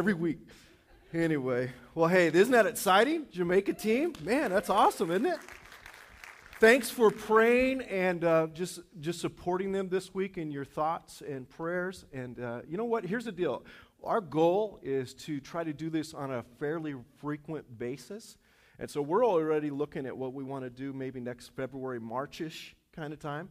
every week. Anyway, well, hey, isn't that exciting? Jamaica team? Man, that's awesome, isn't it? Thanks for praying and uh, just, just supporting them this week in your thoughts and prayers. And uh, you know what? Here's the deal our goal is to try to do this on a fairly frequent basis. And so we're already looking at what we want to do maybe next February, Marchish kind of time.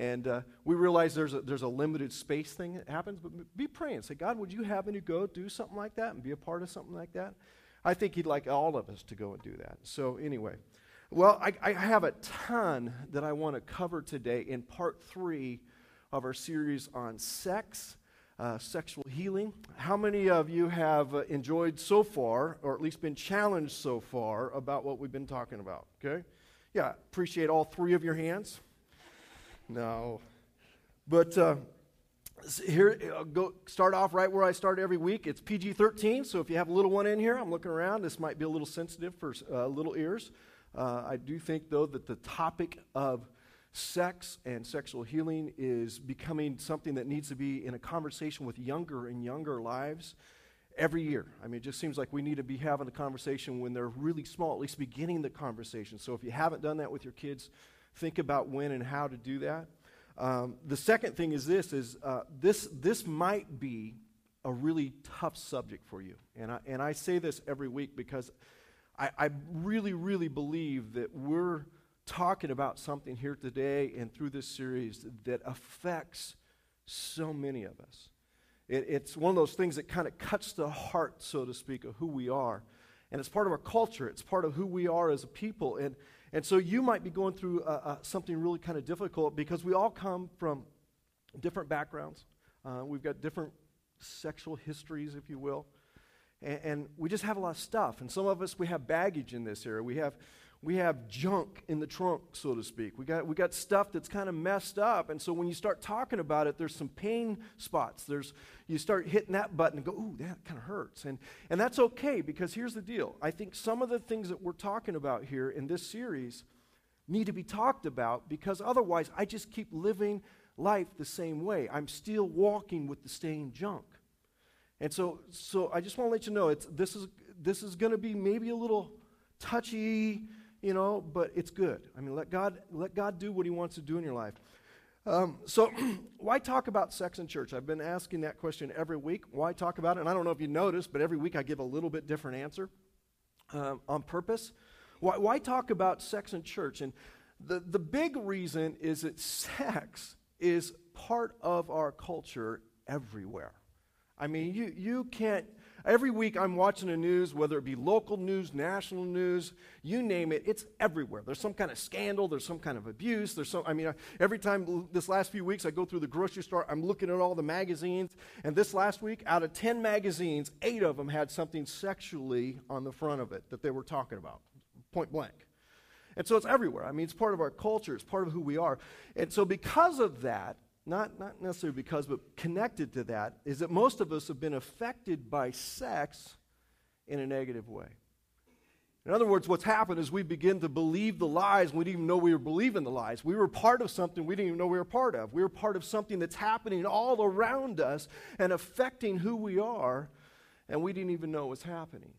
And uh, we realize there's a, there's a limited space thing that happens, but be praying. Say, God, would you have me to go do something like that and be a part of something like that? I think He'd like all of us to go and do that. So, anyway, well, I, I have a ton that I want to cover today in part three of our series on sex. Uh, sexual healing. How many of you have uh, enjoyed so far, or at least been challenged so far, about what we've been talking about? Okay? Yeah, appreciate all three of your hands. No. But uh, here, I'll go start off right where I start every week. It's PG 13, so if you have a little one in here, I'm looking around. This might be a little sensitive for uh, little ears. Uh, I do think, though, that the topic of sex and sexual healing is becoming something that needs to be in a conversation with younger and younger lives every year. I mean, it just seems like we need to be having a conversation when they're really small, at least beginning the conversation. So if you haven't done that with your kids, think about when and how to do that. Um, the second thing is this: is uh, this this might be a really tough subject for you, and I, and I say this every week because I, I really really believe that we're talking about something here today and through this series that affects so many of us. It, it's one of those things that kind of cuts the heart, so to speak, of who we are. And it's part of our culture, it's part of who we are as a people. And, and so you might be going through uh, uh, something really kind of difficult because we all come from different backgrounds. Uh, we've got different sexual histories, if you will. And, and, we just have a lot of stuff. And some of us, we have baggage in this area. We have, we have junk in the trunk, so to speak. We got, we got stuff that's kind of messed up. And so when you start talking about it, there's some pain spots. There's, you start hitting that button and go, ooh, that kind of hurts. And, and that's okay because here's the deal. I think some of the things that we're talking about here in this series need to be talked about because otherwise I just keep living life the same way. I'm still walking with the same junk. And so, so I just want to let you know it's, this is, this is going to be maybe a little touchy you know, but it's good. I mean, let God, let God do what He wants to do in your life. Um, so, why talk about sex in church? I've been asking that question every week. Why talk about it? And I don't know if you noticed, but every week I give a little bit different answer um, on purpose. Why, why talk about sex in church? And the, the big reason is that sex is part of our culture everywhere. I mean, you, you can't Every week I'm watching the news, whether it be local news, national news, you name it, it's everywhere. There's some kind of scandal, there's some kind of abuse, there's some, I mean, every time this last few weeks I go through the grocery store, I'm looking at all the magazines, and this last week, out of 10 magazines, eight of them had something sexually on the front of it that they were talking about, point blank. And so it's everywhere. I mean, it's part of our culture, it's part of who we are. And so because of that, not, not necessarily because, but connected to that, is that most of us have been affected by sex in a negative way. In other words, what's happened is we begin to believe the lies. We didn't even know we were believing the lies. We were part of something we didn't even know we were part of. We were part of something that's happening all around us and affecting who we are, and we didn't even know it was happening.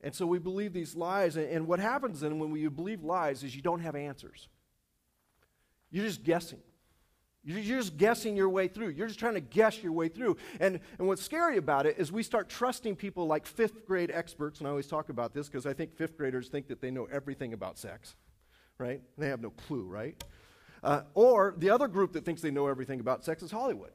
And so we believe these lies. And what happens then when you believe lies is you don't have answers. You're just guessing. You're just guessing your way through. You're just trying to guess your way through. And, and what's scary about it is we start trusting people like fifth grade experts, and I always talk about this because I think fifth graders think that they know everything about sex, right? They have no clue, right? Uh, or the other group that thinks they know everything about sex is Hollywood.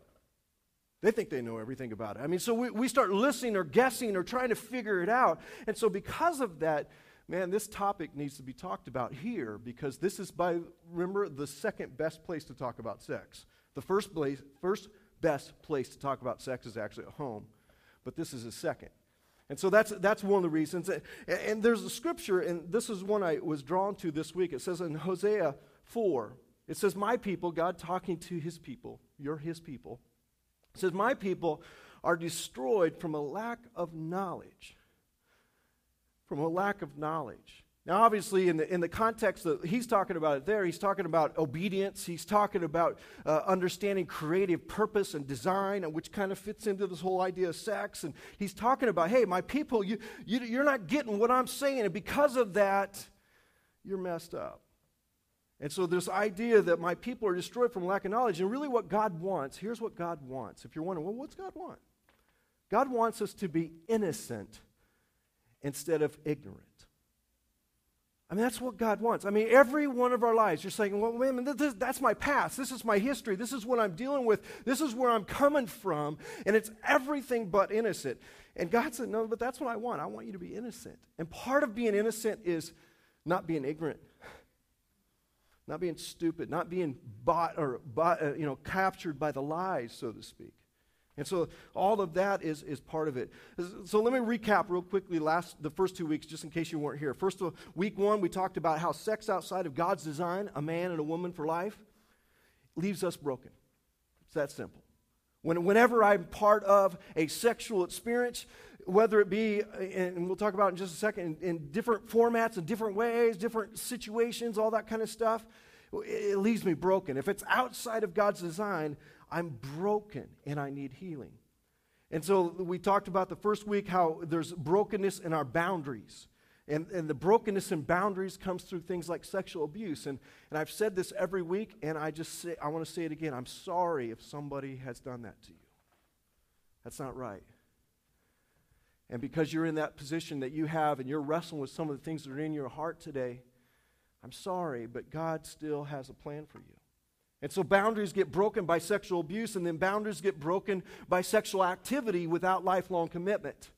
They think they know everything about it. I mean, so we, we start listening or guessing or trying to figure it out. And so, because of that, man, this topic needs to be talked about here because this is by, remember, the second best place to talk about sex. The first, place, first best place to talk about sex is actually at home, but this is a second. And so that's, that's one of the reasons. And, and there's a scripture, and this is one I was drawn to this week. It says in Hosea 4, it says, My people, God talking to his people, you're his people, it says, My people are destroyed from a lack of knowledge from a lack of knowledge. Now, obviously, in the, in the context that he's talking about it there, he's talking about obedience. He's talking about uh, understanding creative purpose and design, and which kind of fits into this whole idea of sex. And he's talking about, hey, my people, you, you, you're not getting what I'm saying. And because of that, you're messed up. And so, this idea that my people are destroyed from lack of knowledge, and really what God wants, here's what God wants. If you're wondering, well, what's God want? God wants us to be innocent instead of ignorant. I mean, that's what God wants. I mean, every one of our lives, you're saying, well, man, this, that's my past. This is my history. This is what I'm dealing with. This is where I'm coming from. And it's everything but innocent. And God said, no, but that's what I want. I want you to be innocent. And part of being innocent is not being ignorant, not being stupid, not being bought or bought, uh, you know, captured by the lies, so to speak. And so all of that is, is part of it. So let me recap real quickly last the first two weeks, just in case you weren't here. First of week one, we talked about how sex outside of God's design, a man and a woman for life, leaves us broken. It's that simple. When, whenever I'm part of a sexual experience, whether it be, and we'll talk about in just a second, in, in different formats and different ways, different situations, all that kind of stuff, it leaves me broken. If it's outside of God's design, I'm broken and I need healing. And so we talked about the first week how there's brokenness in our boundaries. And, and the brokenness in boundaries comes through things like sexual abuse. And, and I've said this every week, and I just say, I want to say it again. I'm sorry if somebody has done that to you. That's not right. And because you're in that position that you have and you're wrestling with some of the things that are in your heart today, I'm sorry, but God still has a plan for you. And so boundaries get broken by sexual abuse, and then boundaries get broken by sexual activity without lifelong commitment.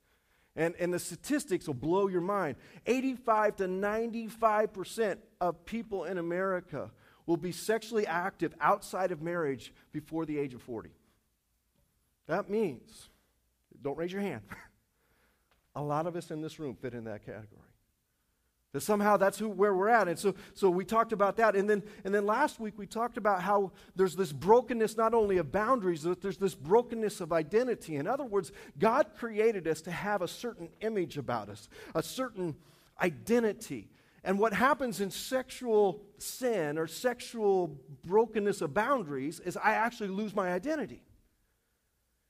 And, and the statistics will blow your mind. 85 to 95% of people in America will be sexually active outside of marriage before the age of 40. That means, don't raise your hand, a lot of us in this room fit in that category. That somehow that's who, where we're at. And so, so we talked about that. And then, and then last week we talked about how there's this brokenness not only of boundaries, but there's this brokenness of identity. In other words, God created us to have a certain image about us, a certain identity. And what happens in sexual sin or sexual brokenness of boundaries is I actually lose my identity.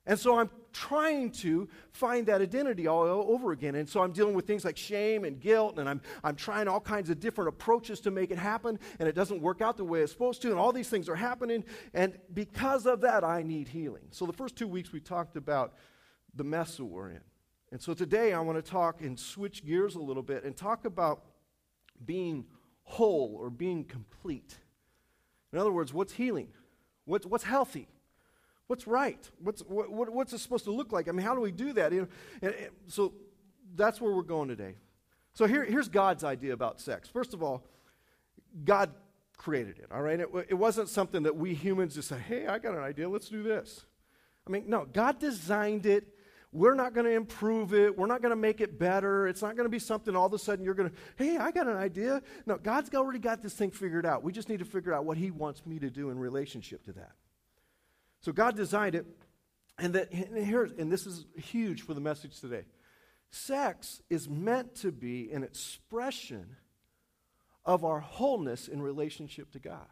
And so I'm trying to find that identity all over again. And so I'm dealing with things like shame and guilt, and I'm, I'm trying all kinds of different approaches to make it happen, and it doesn't work out the way it's supposed to, and all these things are happening. And because of that, I need healing. So the first two weeks we talked about the mess that we're in. And so today I want to talk and switch gears a little bit and talk about being whole or being complete. In other words, what's healing? What's, what's healthy? What's right? What's, what, what, what's it supposed to look like? I mean, how do we do that? You know, and, and so that's where we're going today. So here, here's God's idea about sex. First of all, God created it, all right? It, it wasn't something that we humans just say, hey, I got an idea, let's do this. I mean, no, God designed it. We're not going to improve it. We're not going to make it better. It's not going to be something all of a sudden you're going to, hey, I got an idea. No, God's already got this thing figured out. We just need to figure out what He wants me to do in relationship to that. So God designed it, and that and here, and this is huge for the message today. Sex is meant to be an expression of our wholeness in relationship to God,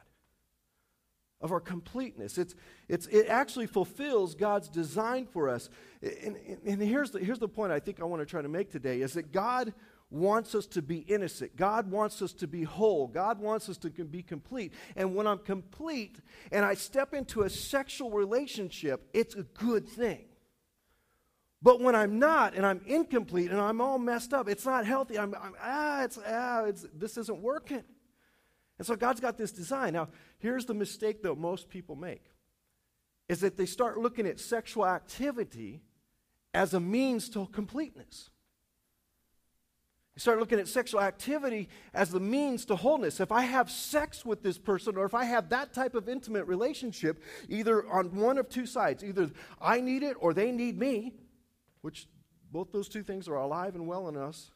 of our completeness. It's, it's, it actually fulfills God's design for us. And, and, and here's, the, here's the point I think I want to try to make today is that God wants us to be innocent. God wants us to be whole. God wants us to be complete. And when I'm complete and I step into a sexual relationship, it's a good thing. But when I'm not and I'm incomplete and I'm all messed up, it's not healthy. I'm, I'm ah, it's ah, it's this isn't working. And so God's got this design. Now, here's the mistake that most people make is that they start looking at sexual activity as a means to completeness. You start looking at sexual activity as the means to wholeness. If I have sex with this person, or if I have that type of intimate relationship, either on one of two sides, either I need it or they need me, which both those two things are alive and well in us.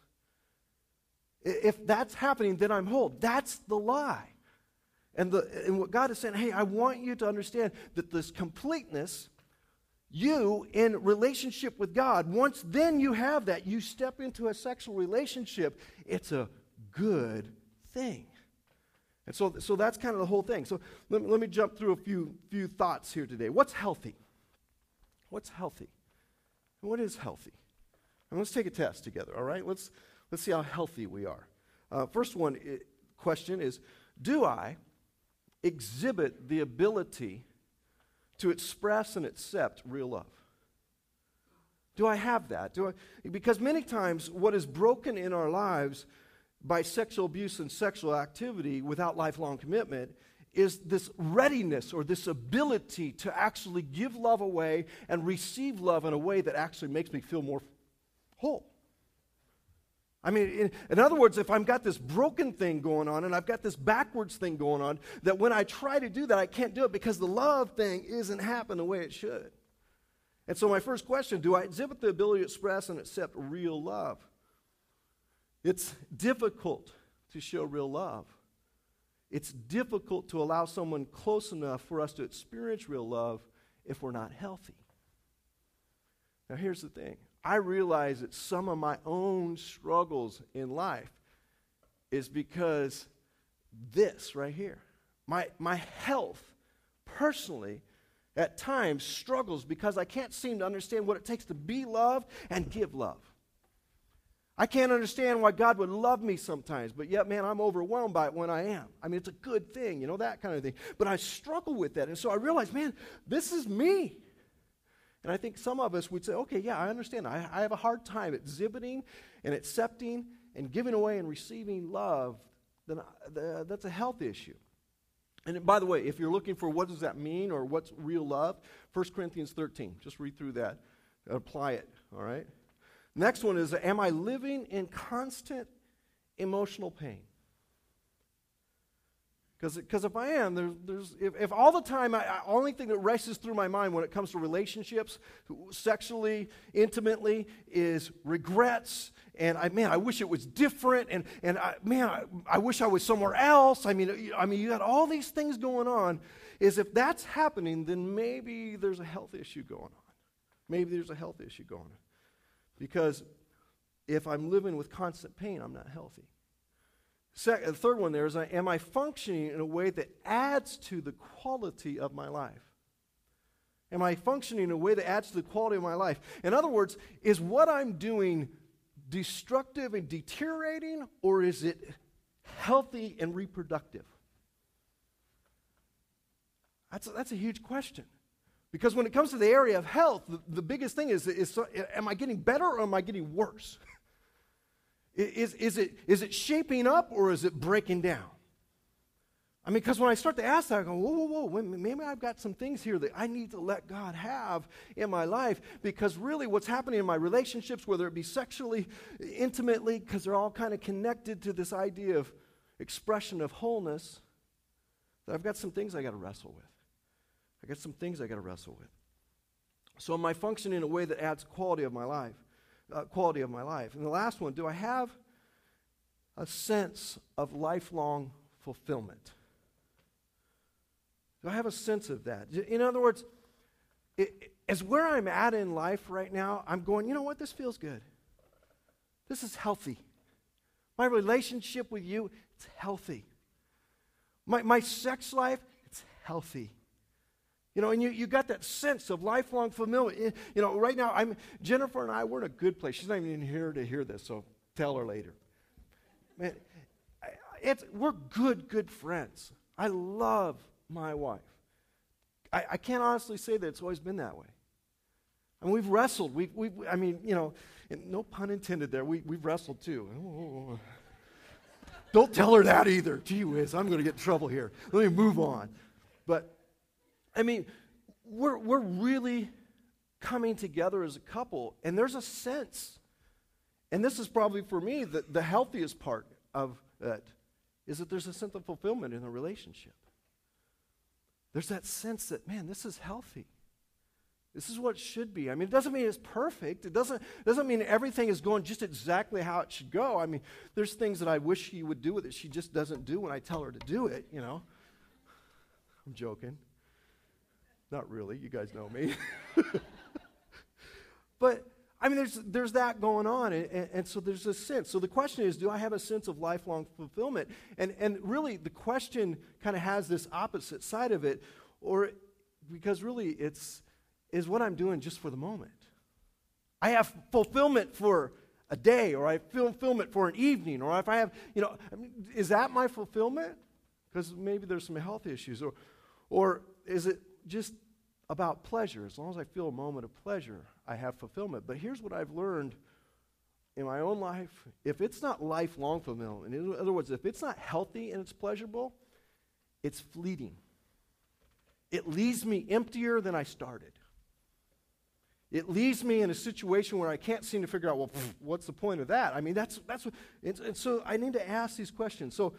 If that's happening, then I'm whole. That's the lie. And, the, and what God is saying, hey, I want you to understand that this completeness you in relationship with God. Once then you have that, you step into a sexual relationship, it's a good thing. And so, so that's kind of the whole thing. So let, let me jump through a few, few thoughts here today. What's healthy? What's healthy? And what is healthy? And let's take a test together, all right? Let's, let's see how healthy we are. Uh, first one I- question is Do I exhibit the ability to express and accept real love? Do I have that? Do I, because many times what is broken in our lives by sexual abuse and sexual activity without lifelong commitment is this readiness or this ability to actually give love away and receive love in a way that actually makes me feel more whole. I mean, in, in, other words, if I've got this broken thing going on and I've got this backwards thing going on, that when I try to do that, I can't do it because the love thing isn't happening the way it should. And so, my first question do I exhibit the ability to express and accept real love? It's difficult to show real love. It's difficult to allow someone close enough for us to experience real love if we're not healthy. Now, here's the thing I realize that some of my own struggles in life is because this right here, my, my health personally, at times struggles because I can't seem to understand what it takes to be loved and give love. I can't understand why God would love me sometimes, but yet, man, I'm overwhelmed by it when I am. I mean, it's a good thing, you know, that kind of thing. But I struggle with that. And so I realize, man, this is me. And I think some of us would say, okay, yeah, I understand. I, I have a hard time exhibiting and accepting and giving away and receiving love. Then that's a health issue. And by the way, if you're looking for what does that mean or what's real love, 1 Corinthians 13. Just read through that. Apply it, all right? Next one is Am I living in constant emotional pain? Because if I am, there's, there's, if, if all the time, I, I, only thing that races through my mind when it comes to relationships, sexually, intimately, is regrets. And I, man, I wish it was different. And, and I, man, I, I wish I was somewhere else. I mean, I mean, you got all these things going on. Is if that's happening, then maybe there's a health issue going on. Maybe there's a health issue going on. Because if I'm living with constant pain, I'm not healthy. Second, the uh, third one there is uh, Am I functioning in a way that adds to the quality of my life? Am I functioning in a way that adds to the quality of my life? In other words, is what I'm doing destructive and deteriorating, or is it healthy and reproductive? That's a, that's a huge question. Because when it comes to the area of health, the, the biggest thing is, is, am I getting better or am I getting worse? is, is, it, is it shaping up or is it breaking down? I mean, because when I start to ask that, I go, whoa, whoa, whoa, maybe I've got some things here that I need to let God have in my life. Because really, what's happening in my relationships, whether it be sexually, intimately, because they're all kind of connected to this idea of expression of wholeness, that I've got some things I got to wrestle with. I got some things I got to wrestle with. So am I functioning in a way that adds quality of my life? Uh, quality of my life. And the last one, do I have a sense of lifelong fulfillment? Do I have a sense of that? In other words, it, as where I'm at in life right now, I'm going, you know what? This feels good. This is healthy. My relationship with you, it's healthy. My, my sex life, it's healthy. You know, and you, you got that sense of lifelong familiar. Eh, you know, right now, I'm Jennifer and I, we're in a good place. She's not even here to hear this, so tell her later. Man, it's, we're good, good friends. I love my wife. I, I can't honestly say that it's always been that way. And we've wrestled. We've, we've, I mean, you know, no pun intended there. We, we've wrestled too. Don't tell her that either. Gee whiz, I'm going to get in trouble here. Let me move on. But I mean, we're, we're really coming together as a couple, and there's a sense, and this is probably for me the, the healthiest part of it, is that there's a sense of fulfillment in the relationship. There's that sense that, man, this is healthy. This is what should be. I mean, it doesn't mean it's perfect. It doesn't, doesn't mean everything is going just exactly how it should go. I mean, there's things that I wish she would do with it. she just doesn't do when I tell her to do it, you know. I'm joking. Not really. You guys know me. but I mean, there's, there's that going on. And, and, and, so there's a sense. So the question is do I have a sense of lifelong fulfillment? And, and really, the question kind of has this opposite side of it, or because really, it's is what I'm doing just for the moment. I have fulfillment for a day, or I have fulfillment for an evening, or if I have, you know, I mean, is that my fulfillment? Because maybe there's some health issues. Or, or is it just about pleasure? As long as I feel a moment of pleasure, I have fulfillment. But here's what I've learned in my own life if it's not lifelong fulfillment, in other words, if it's not healthy and it's pleasurable, it's fleeting. It leaves me emptier than I started. It leaves me in a situation where I can't seem to figure out, well, what's the point of that? I mean, that's, that's what, and, and so I need to ask these questions. So,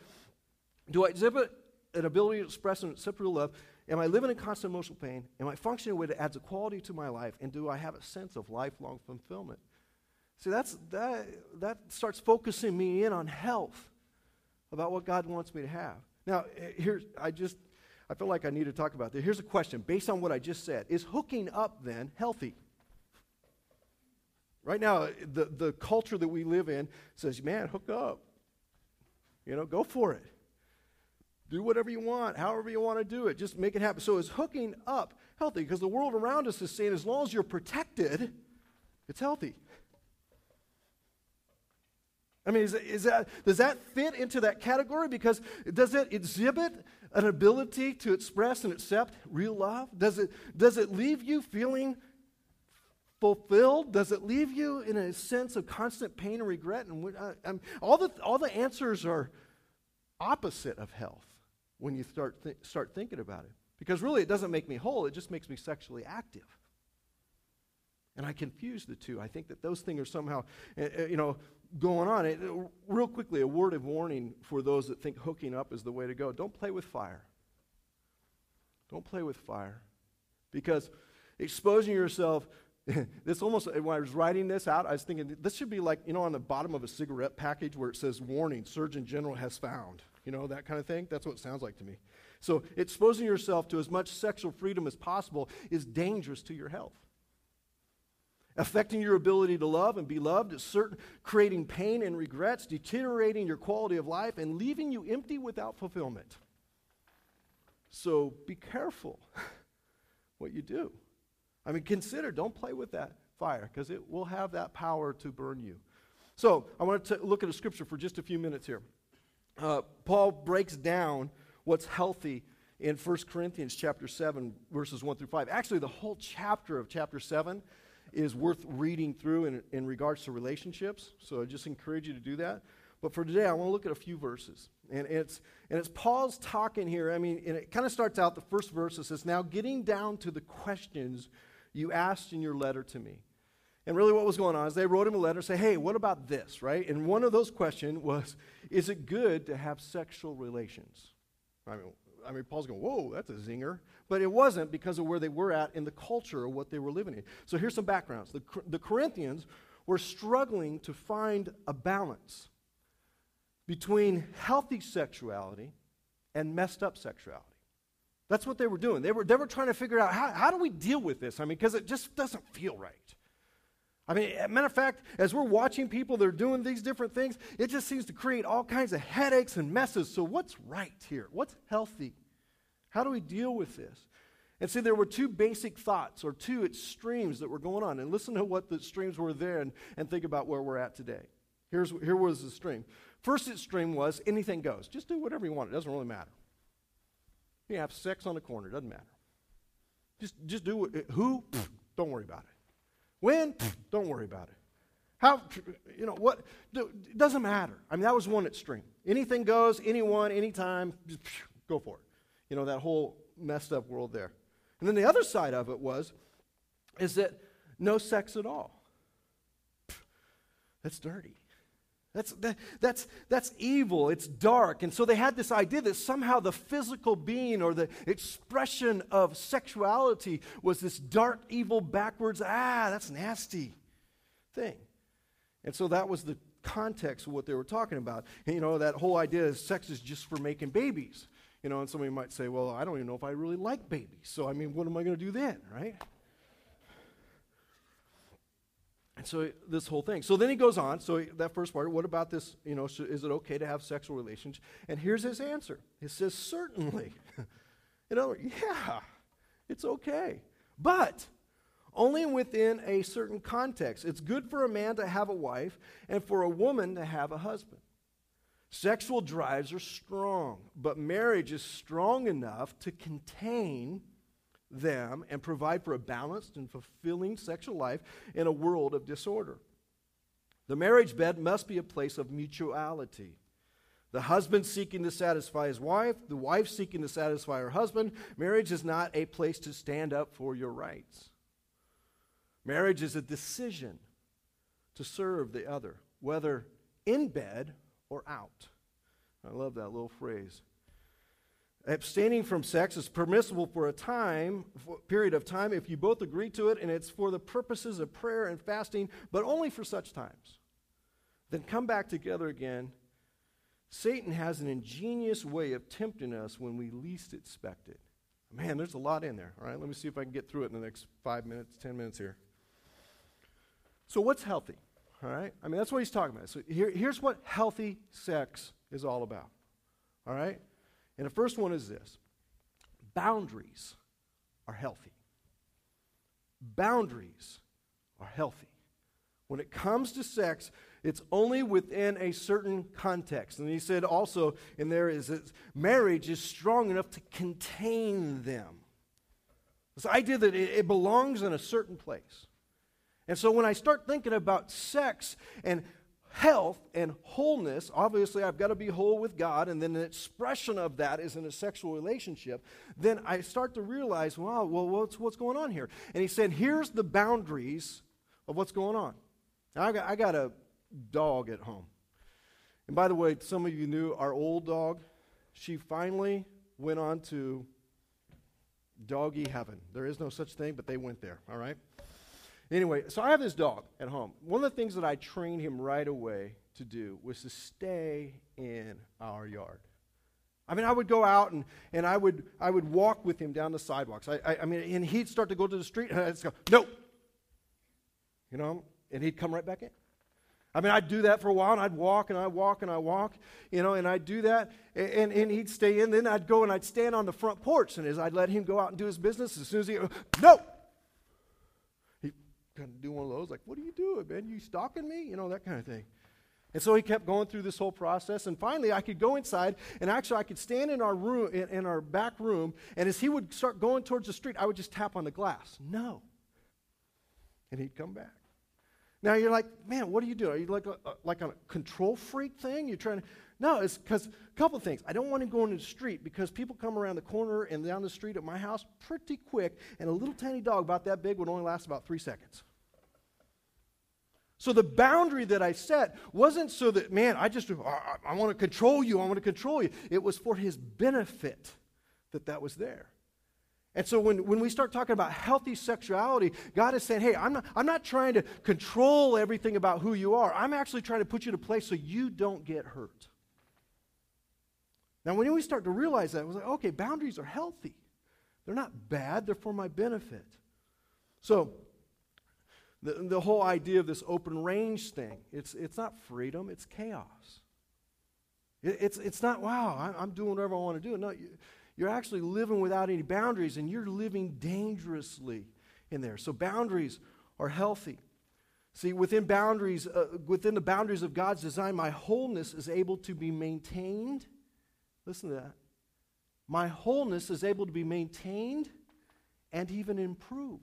do I exhibit an ability to express and real love? Am I living in constant emotional pain? Am I functioning in a way that adds a quality to my life? And do I have a sense of lifelong fulfillment? See, that's, that, that starts focusing me in on health, about what God wants me to have. Now, eh, here's, I just, I feel like I need to talk about this. Here's a question based on what I just said Is hooking up then healthy? Right now, the, the culture that we live in says, man, hook up. You know, go for it. Do whatever you want, however you want to do it. Just make it happen. So is hooking up healthy? Because the world around us is saying as long as you're protected, it's healthy. I mean, is, is that, does that fit into that category? Because does it exhibit an ability to express and accept real love? Does it, does it leave you feeling fulfilled? Does it leave you in a sense of constant pain and regret? And uh, um, all, the, all the answers are opposite of health when you start, th- start thinking about it. Because really, it doesn't make me whole, it just makes me sexually active. And I confuse the two. I think that those things are somehow, uh, you know, going on. It, real quickly, a word of warning for those that think hooking up is the way to go. Don't play with fire. Don't play with fire. Because exposing yourself this almost, uh, when I was writing this out, I was thinking this should be like, you know, on the bottom of a cigarette package where it says, Warning, Surgeon General has found. You know, that kind of thing. That's what it sounds like to me. So, exposing yourself to as much sexual freedom as possible is dangerous to your health. Affecting your ability to love and be loved is certain, creating pain and regrets, deteriorating your quality of life, and leaving you empty without fulfillment. So, be careful what you do. I mean, consider, don't play with that fire because it will have that power to burn you. So, I want to look at a scripture for just a few minutes here. Uh, Paul breaks down what's healthy in 1 Corinthians chapter 7, verses 1 through 5. Actually, the whole chapter of chapter 7 is worth reading through in, in regards to relationships. So I just encourage you to do that. But for today, I want to look at a few verses. And it's, and it's Paul's talking here. I mean, and it kind of starts out the first verse. It says, Now getting down to the questions you asked in your letter to me. And really, what was going on is they wrote him a letter say, Hey, what about this, right? And one of those questions was, Is it good to have sexual relations? I mean, I mean, Paul's going, Whoa, that's a zinger. But it wasn't because of where they were at in the culture of what they were living in. So here's some backgrounds. The, the Corinthians were struggling to find a balance between healthy sexuality and messed up sexuality. That's what they were doing. They were, they were trying to figure out how, how do we deal with this? I mean, because it just doesn't feel right. I mean, matter of fact, as we're watching people that are doing these different things, it just seems to create all kinds of headaches and messes. So, what's right here? What's healthy? How do we deal with this? And see, there were two basic thoughts or two extremes that were going on. And listen to what the extremes were there and, and think about where we're at today. Here's, here was the stream. First extreme was anything goes. Just do whatever you want. It doesn't really matter. You have sex on the corner, doesn't matter. Just, just do it. Who? Don't worry about it. When? Don't worry about it. How, you know, what? It doesn't matter. I mean, that was one extreme. Anything goes, anyone, anytime, just go for it. You know, that whole messed up world there. And then the other side of it was, is that no sex at all. That's dirty. That's, that, that's, that's evil. It's dark. And so they had this idea that somehow the physical being or the expression of sexuality was this dark, evil, backwards, ah, that's nasty thing. And so that was the context of what they were talking about. And, you know, that whole idea of sex is just for making babies. You know, and somebody might say, well, I don't even know if I really like babies. So, I mean, what am I going to do then, right? So this whole thing. So then he goes on. So that first part, what about this? You know, is it okay to have sexual relations? And here's his answer. He says, certainly. you know, yeah, it's okay. But only within a certain context. It's good for a man to have a wife and for a woman to have a husband. Sexual drives are strong, but marriage is strong enough to contain them and provide for a balanced and fulfilling sexual life in a world of disorder. The marriage bed must be a place of mutuality. The husband seeking to satisfy his wife, the wife seeking to satisfy her husband. Marriage is not a place to stand up for your rights. Marriage is a decision to serve the other, whether in bed or out. I love that little phrase. Abstaining from sex is permissible for a time, for a period of time, if you both agree to it, and it's for the purposes of prayer and fasting, but only for such times. Then come back together again. Satan has an ingenious way of tempting us when we least expect it. Man, there's a lot in there. All right, let me see if I can get through it in the next five minutes, ten minutes here. So, what's healthy? All right? I mean, that's what he's talking about. So here, here's what healthy sex is all about. All right? And the first one is this boundaries are healthy. Boundaries are healthy. When it comes to sex, it's only within a certain context. And he said also in there is that marriage is strong enough to contain them. This idea that it, it belongs in a certain place. And so when I start thinking about sex and health and wholeness, obviously I've got to be whole with God, and then an expression of that is in a sexual relationship, then I start to realize, wow, well, what's, what's going on here? And he said, here's the boundaries of what's going on. Now, I got, I got a dog at home. And by the way, some of you knew our old dog, she finally went on to doggy heaven. There is no such thing, but they went there, all right? Anyway, so I have this dog at home. One of the things that I trained him right away to do was to stay in our yard. I mean, I would go out and, and I, would, I would walk with him down the sidewalks. I, I, I mean, and he'd start to go to the street, and I'd just go, no. You know, and he'd come right back in. I mean, I'd do that for a while, and I'd walk and I'd walk and I'd walk, you know, and I'd do that, and, and he'd stay in. Then I'd go and I'd stand on the front porch, and as I'd let him go out and do his business, as soon as he, no, kind of do one of those, like, what are you doing, man? You stalking me? You know, that kind of thing. And so he kept going through this whole process. And finally, I could go inside, and actually, I could stand in our room, in, in, our back room, and as he would start going towards the street, I would just tap on the glass. No. And he'd come back. Now you're like, man, what are you doing? Are you like a, a like a control freak thing? You're trying to. No, it's because a couple of things. I don't want to go into the street because people come around the corner and down the street at my house pretty quick, and a little tiny dog about that big would only last about three seconds. So the boundary that I set wasn't so that, man, I just, I, I want to control you, I want to control you. It was for his benefit that that was there. And so when, when we start talking about healthy sexuality, God is saying, hey, I'm not, I'm not trying to control everything about who you are. I'm actually trying to put you in a place so you don't get hurt. Now, when we start to realize that, we're like, okay, boundaries are healthy. They're not bad, they're for my benefit. So, the, the whole idea of this open range thing, it's, it's not freedom, it's chaos. It, it's, it's not, wow, I'm doing whatever I want to do. No, you, you're actually living without any boundaries and you're living dangerously in there. So boundaries are healthy. See, within boundaries, uh, within the boundaries of God's design, my wholeness is able to be maintained. Listen to that. My wholeness is able to be maintained and even improved.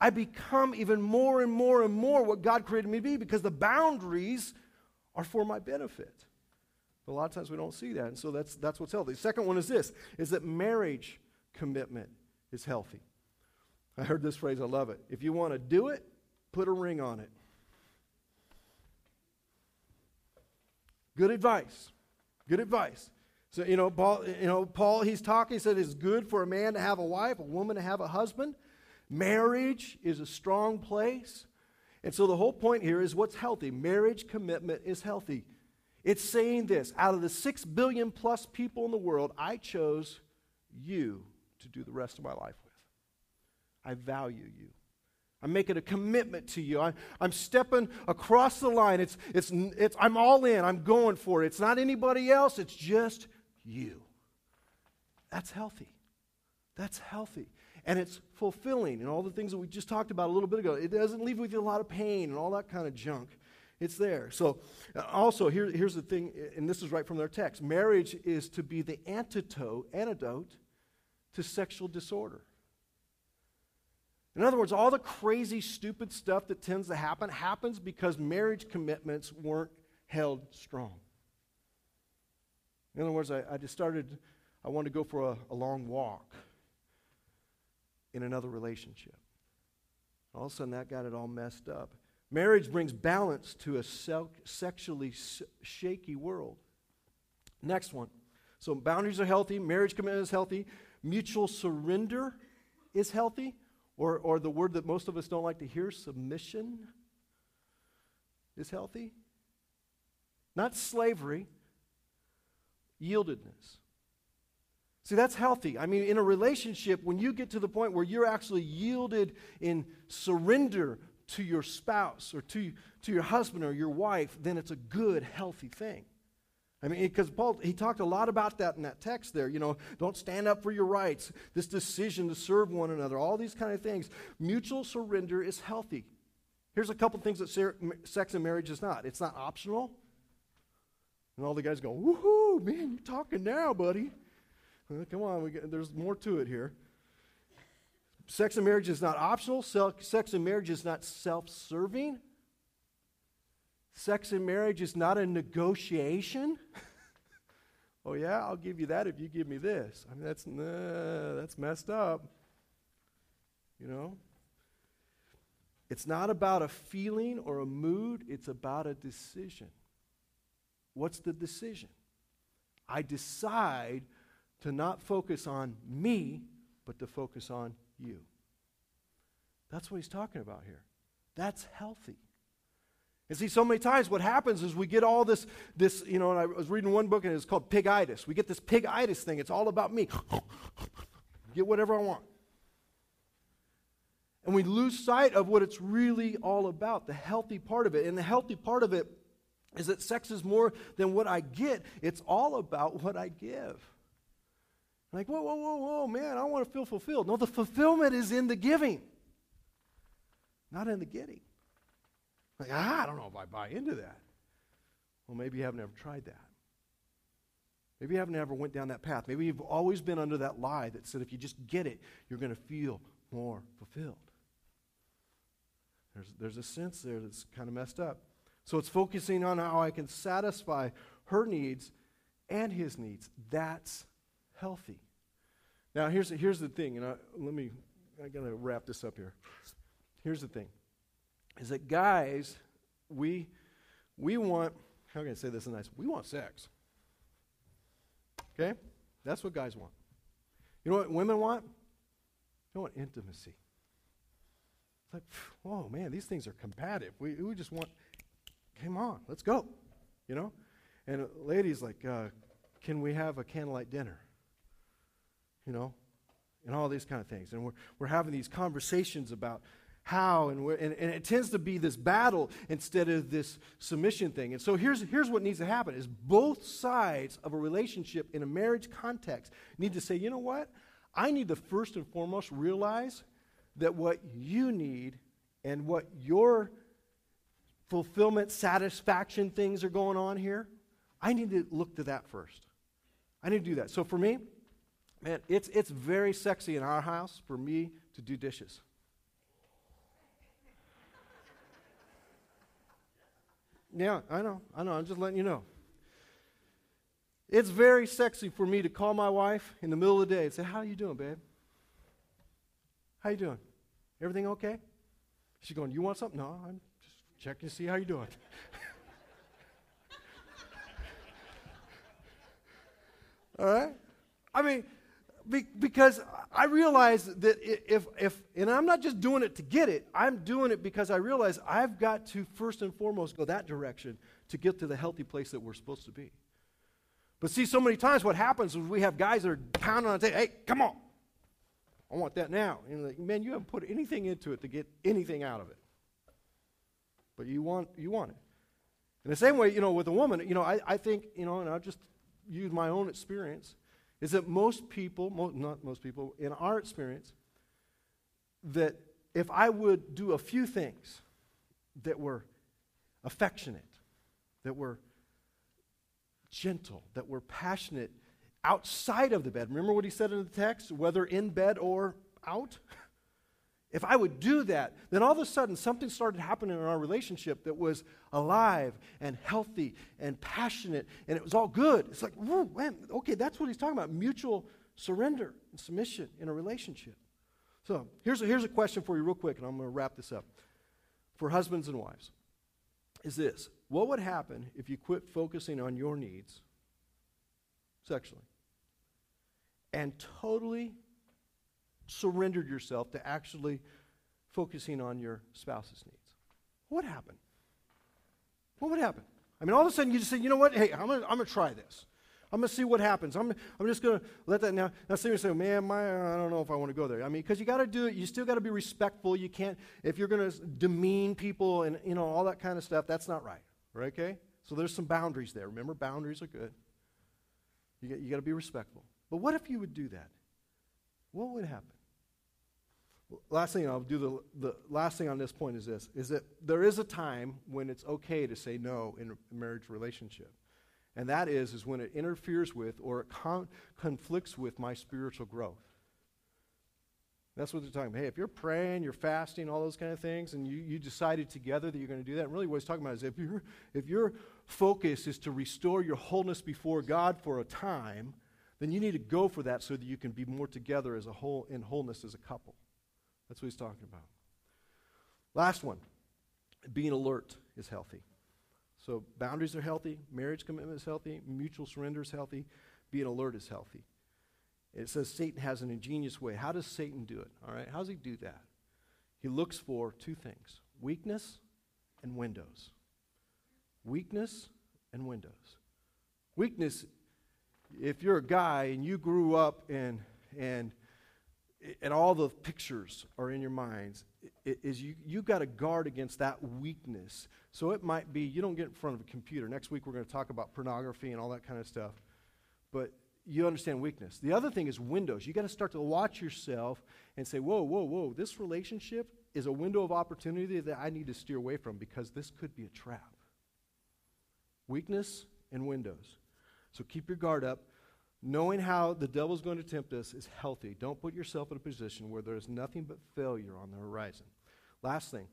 I become even more and more and more what God created me to be because the boundaries are for my benefit. But a lot of times we don't see that, and so that's, that's what's healthy. The second one is this, is that marriage commitment is healthy. I heard this phrase, I love it. If you want to do it, put a ring on it. Good advice. Good advice. So, you know, Paul, you know, Paul, he's talking, he said it's good for a man to have a wife, a woman to have a husband. Marriage is a strong place. And so the whole point here is what's healthy. Marriage commitment is healthy. It's saying this out of the six billion plus people in the world, I chose you to do the rest of my life with. I value you. I'm making a commitment to you. I, I'm stepping across the line. It's, it's, it's, I'm all in. I'm going for it. It's not anybody else, it's just you. That's healthy. That's healthy. And it's fulfilling and all the things that we just talked about a little bit ago. It doesn't leave with you a lot of pain and all that kind of junk. It's there. So, uh, also, here, here's the thing, and this is right from their text marriage is to be the antidote, antidote to sexual disorder. In other words, all the crazy, stupid stuff that tends to happen happens because marriage commitments weren't held strong. In other words, I, I just started, I wanted to go for a, a long walk in another relationship. All of a sudden, that got it all messed up. Marriage brings balance to a sexually shaky world. Next one. So, boundaries are healthy, marriage commitment is healthy, mutual surrender is healthy. Or, or the word that most of us don't like to hear, submission, is healthy. Not slavery, yieldedness. See, that's healthy. I mean, in a relationship, when you get to the point where you're actually yielded in surrender to your spouse or to, to your husband or your wife, then it's a good, healthy thing. I mean, because Paul, he talked a lot about that in that text there. You know, don't stand up for your rights, this decision to serve one another, all these kind of things. Mutual surrender is healthy. Here's a couple things that sex and marriage is not it's not optional. And all the guys go, woohoo, man, you're talking now, buddy. Come on, get, there's more to it here. Sex and marriage is not optional. Sex and marriage is not self serving. Sex and marriage is not a negotiation. oh, yeah, I'll give you that if you give me this. I mean, that's, nah, that's messed up. You know? It's not about a feeling or a mood, it's about a decision. What's the decision? I decide to not focus on me, but to focus on you. That's what he's talking about here. That's healthy. And see, so many times what happens is we get all this, this you know, and I was reading one book and it's called pigitis. We get this pigitis thing. It's all about me. get whatever I want. And we lose sight of what it's really all about, the healthy part of it. And the healthy part of it is that sex is more than what I get, it's all about what I give. Like, whoa, whoa, whoa, whoa, man, I want to feel fulfilled. No, the fulfillment is in the giving, not in the getting. Like, ah, I don't know if I buy into that. Well, maybe you haven't ever tried that. Maybe you haven't ever went down that path. Maybe you've always been under that lie that said if you just get it, you're going to feel more fulfilled. There's, there's a sense there that's kind of messed up. So it's focusing on how I can satisfy her needs and his needs. That's healthy. Now, here's, here's the thing, and I, let me, I got to wrap this up here. Here's the thing is that guys, we, we want, how can I say this in nice? We want sex. Okay? That's what guys want. You know what women want? They want intimacy. It's like, whoa, man, these things are combative. We, we just want, come on, let's go. You know? And ladies, like, uh, can we have a candlelight dinner? You know? And all these kind of things. And we're, we're having these conversations about how, and, and, and it tends to be this battle instead of this submission thing. And so here's, here's what needs to happen is both sides of a relationship in a marriage context need to say, you know what? I need to first and foremost realize that what you need and what your fulfillment, satisfaction things are going on here, I need to look to that first. I need to do that. So for me, man, it's, it's very sexy in our house for me to do dishes. Yeah, I know. I know. I'm just letting you know. It's very sexy for me to call my wife in the middle of the day and say, "How you doing, babe? How you doing? Everything okay?" She's going, "You want something?" No, I'm just checking to see how you're doing. All right? I mean, be, because I realize that if, if, and I'm not just doing it to get it, I'm doing it because I realize I've got to first and foremost go that direction to get to the healthy place that we're supposed to be. But see, so many times what happens is we have guys that are pounding on the table, hey, come on. I want that now. And like, man, you haven't put anything into it to get anything out of it. But you want, you want it. In the same way, you know, with a woman, you know, I, I think, you know, and I'll just use my own experience, is that most people, mo- not most people, in our experience, that if I would do a few things that were affectionate, that were gentle, that were passionate outside of the bed. Remember what he said in the text? Whether in bed or out? If I would do that, then all of a sudden something started happening in our relationship that was alive and healthy and passionate, and it was all good. It's like, man, okay, that's what he's talking about mutual surrender and submission in a relationship. So here's a, here's a question for you, real quick, and I'm going to wrap this up. For husbands and wives, is this What would happen if you quit focusing on your needs sexually and totally surrendered yourself to actually focusing on your spouse's needs? What would happen? What would happen? I mean, all of a sudden you just say, you know what? Hey, I'm going to I'm gonna try this. I'm going to see what happens. I'm, I'm just going to let that now. Now, say, man, my, I don't know if I want to go there. I mean, because you got to do it. You still got to be respectful. You can't, if you're going to demean people and, you know, all that kind of stuff, that's not right. Right, okay? So there's some boundaries there. Remember, boundaries are good. You got, you got to be respectful. But what if you would do that? What would happen? Last thing I'll do the, the last thing on this point is this is that there is a time when it's okay to say no in a marriage relationship. And that is, is when it interferes with or it con- conflicts with my spiritual growth. That's what they're talking about. Hey, if you're praying, you're fasting, all those kind of things, and you, you decided together that you're going to do that, and really what he's talking about is if, you if your focus is to restore your wholeness before God for a time, then you need to go for that so that you can be more together as a whole in wholeness as a couple. That's what he's talking about. Last one being alert is healthy. So boundaries are healthy, marriage commitment is healthy, mutual surrender is healthy, being alert is healthy. It says Satan has an ingenious way. How does Satan do it? All right, how does he do that? He looks for two things weakness and windows. Weakness and windows. Weakness, if you're a guy and you grew up and, and and all the pictures are in your minds, is you, you got to guard against that weakness. So it might be you don't get in front of a computer. Next week we're going to talk about pornography and all that kind of stuff. But you understand weakness. The other thing is windows. You got to start to watch yourself and say, whoa, whoa, whoa, this relationship is a window of opportunity that I need to steer away from because this could be a trap. Weakness and windows. So keep your guard up. Knowing how the devil's going to tempt us is healthy. Don't put yourself in a position where there's nothing but failure on the horizon. Last thing,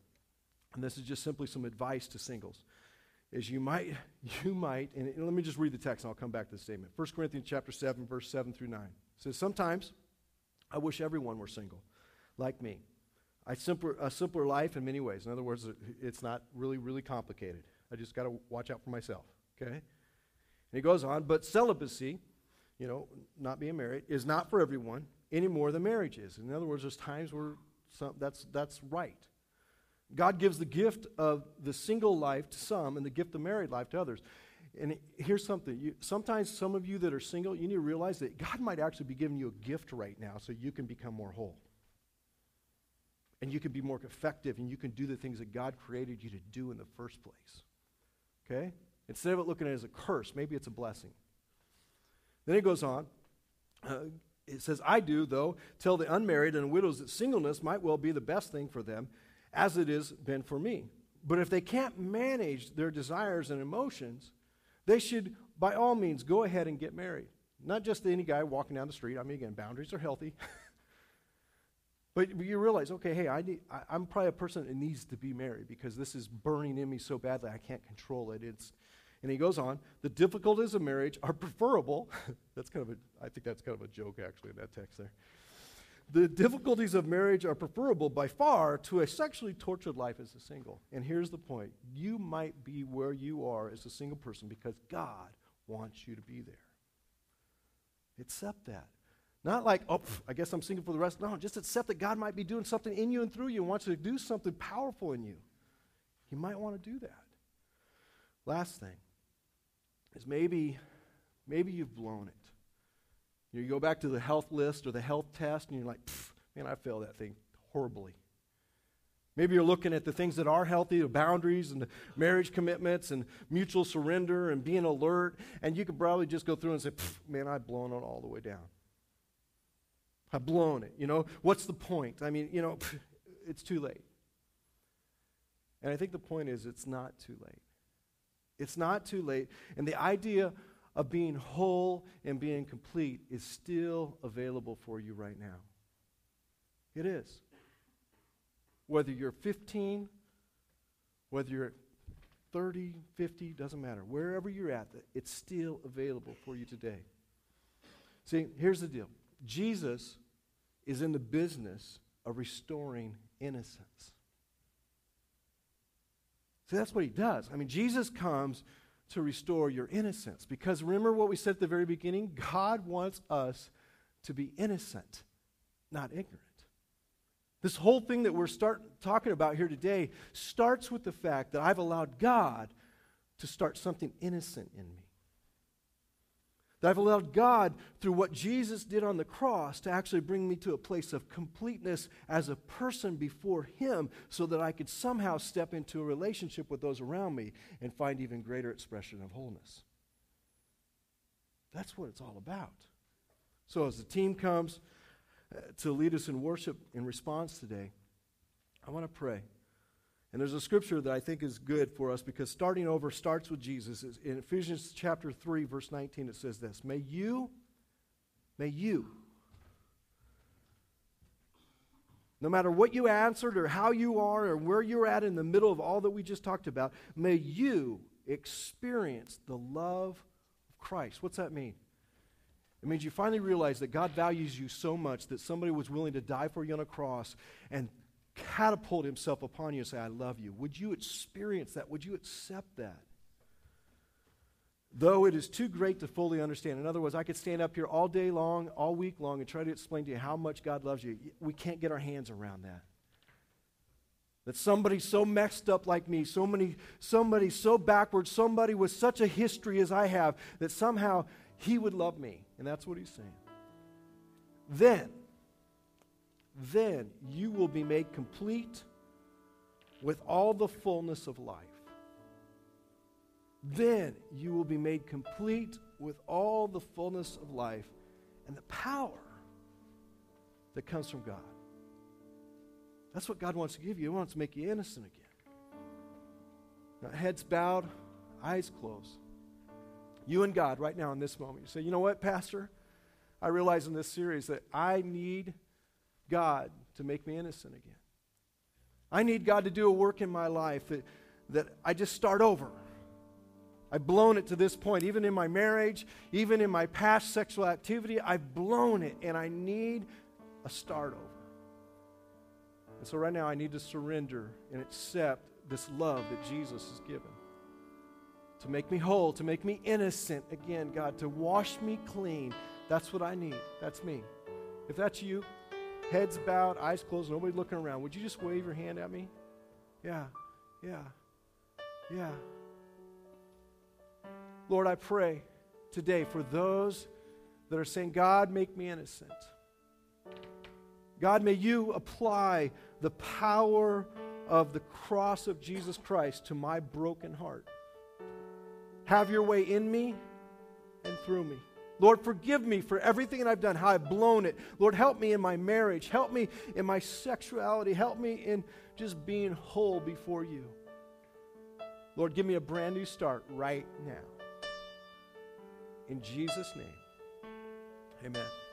and this is just simply some advice to singles, is you might, you might, and let me just read the text and I'll come back to the statement. 1 Corinthians chapter 7, verse 7 through 9. Says, Sometimes I wish everyone were single, like me. I simpler, a simpler life in many ways. In other words, it's not really, really complicated. I just got to watch out for myself. Okay? And he goes on, but celibacy you know, not being married is not for everyone any more than marriage is. In other words, there's times where some, that's, that's right. God gives the gift of the single life to some and the gift of married life to others. And here's something. You, sometimes some of you that are single, you need to realize that God might actually be giving you a gift right now so you can become more whole. And you can be more effective and you can do the things that God created you to do in the first place. Okay? Instead of it looking at it as a curse, maybe it's a blessing. Then he goes on. Uh, it says, I do, though, tell the unmarried and widows that singleness might well be the best thing for them, as it has been for me. But if they can't manage their desires and emotions, they should, by all means, go ahead and get married. Not just any guy walking down the street. I mean, again, boundaries are healthy. but you realize, okay, hey, I need, I, I'm probably a person that needs to be married because this is burning in me so badly I can't control it. It's, and he goes on, the difficulties of marriage are preferable. that's kind of a, I think that's kind of a joke actually in that text there. The difficulties of marriage are preferable by far to a sexually tortured life as a single. And here's the point you might be where you are as a single person because God wants you to be there. Accept that. Not like, oh, pff, I guess I'm single for the rest. No, just accept that God might be doing something in you and through you and wants to do something powerful in you. He might want to do that. Last thing is maybe, maybe you've blown it. You, go back to the health list or the health test, and you're like, Man, I failed that thing horribly. Maybe you're looking at the things that are healthy, the boundaries and the marriage commitments and mutual surrender and being alert, and you could probably just go through and say, man, I've blown it all the way down. I've blown it. You know, what's the point? I mean, you know, it's too late. And I think the point is, it's not too late. It's not too late. And the idea of being whole and being complete is still available for you right now. It is. Whether you're 15, whether you're 30, 50, doesn't matter. Wherever you're at, it's still available for you today. See, here's the deal Jesus is in the business of restoring innocence. See, that's what he does. I mean, Jesus comes to restore your innocence because remember what we said at the very beginning? God wants us to be innocent, not ignorant. This whole thing that we're start talking about here today starts with the fact that I've allowed God to start something innocent in me. That I've allowed God, through what Jesus did on the cross, to actually bring me to a place of completeness as a person before Him so that I could somehow step into a relationship with those around me and find even greater expression of wholeness. That's what it's all about. So, as the team comes, uh, to lead us in worship in response today, I want to pray. And there's a scripture that I think is good for us because starting over starts with Jesus. In Ephesians chapter 3, verse 19, it says this May you, may you, no matter what you answered or how you are or where you're at in the middle of all that we just talked about, may you experience the love of Christ. What's that mean? It means you finally realize that God values you so much that somebody was willing to die for you on a cross and catapult himself upon you and say, I love you. Would you experience that? Would you accept that? Though it is too great to fully understand. In other words, I could stand up here all day long, all week long, and try to explain to you how much God loves you. We can't get our hands around that. That somebody so messed up like me, so many, somebody so backward, somebody with such a history as I have, that somehow he would love me. And that's what he's saying. Then, then you will be made complete with all the fullness of life. Then you will be made complete with all the fullness of life and the power that comes from God. That's what God wants to give you. He wants to make you innocent again. Now, heads bowed, eyes closed. You and God, right now in this moment, you say, you know what, Pastor? I realize in this series that I need God to make me innocent again. I need God to do a work in my life that, that I just start over. I've blown it to this point. Even in my marriage, even in my past sexual activity, I've blown it and I need a start over. And so right now I need to surrender and accept this love that Jesus has given to make me whole, to make me innocent again, God, to wash me clean. That's what I need. That's me. If that's you, heads bowed, eyes closed, nobody looking around, would you just wave your hand at me? Yeah, yeah, yeah. Lord, I pray today for those that are saying, God, make me innocent. God, may you apply the power of the cross of Jesus Christ to my broken heart. Have your way in me and through me. Lord, forgive me for everything that I've done, how I've blown it. Lord, help me in my marriage. Help me in my sexuality. Help me in just being whole before you. Lord, give me a brand new start right now. In Jesus' name, amen.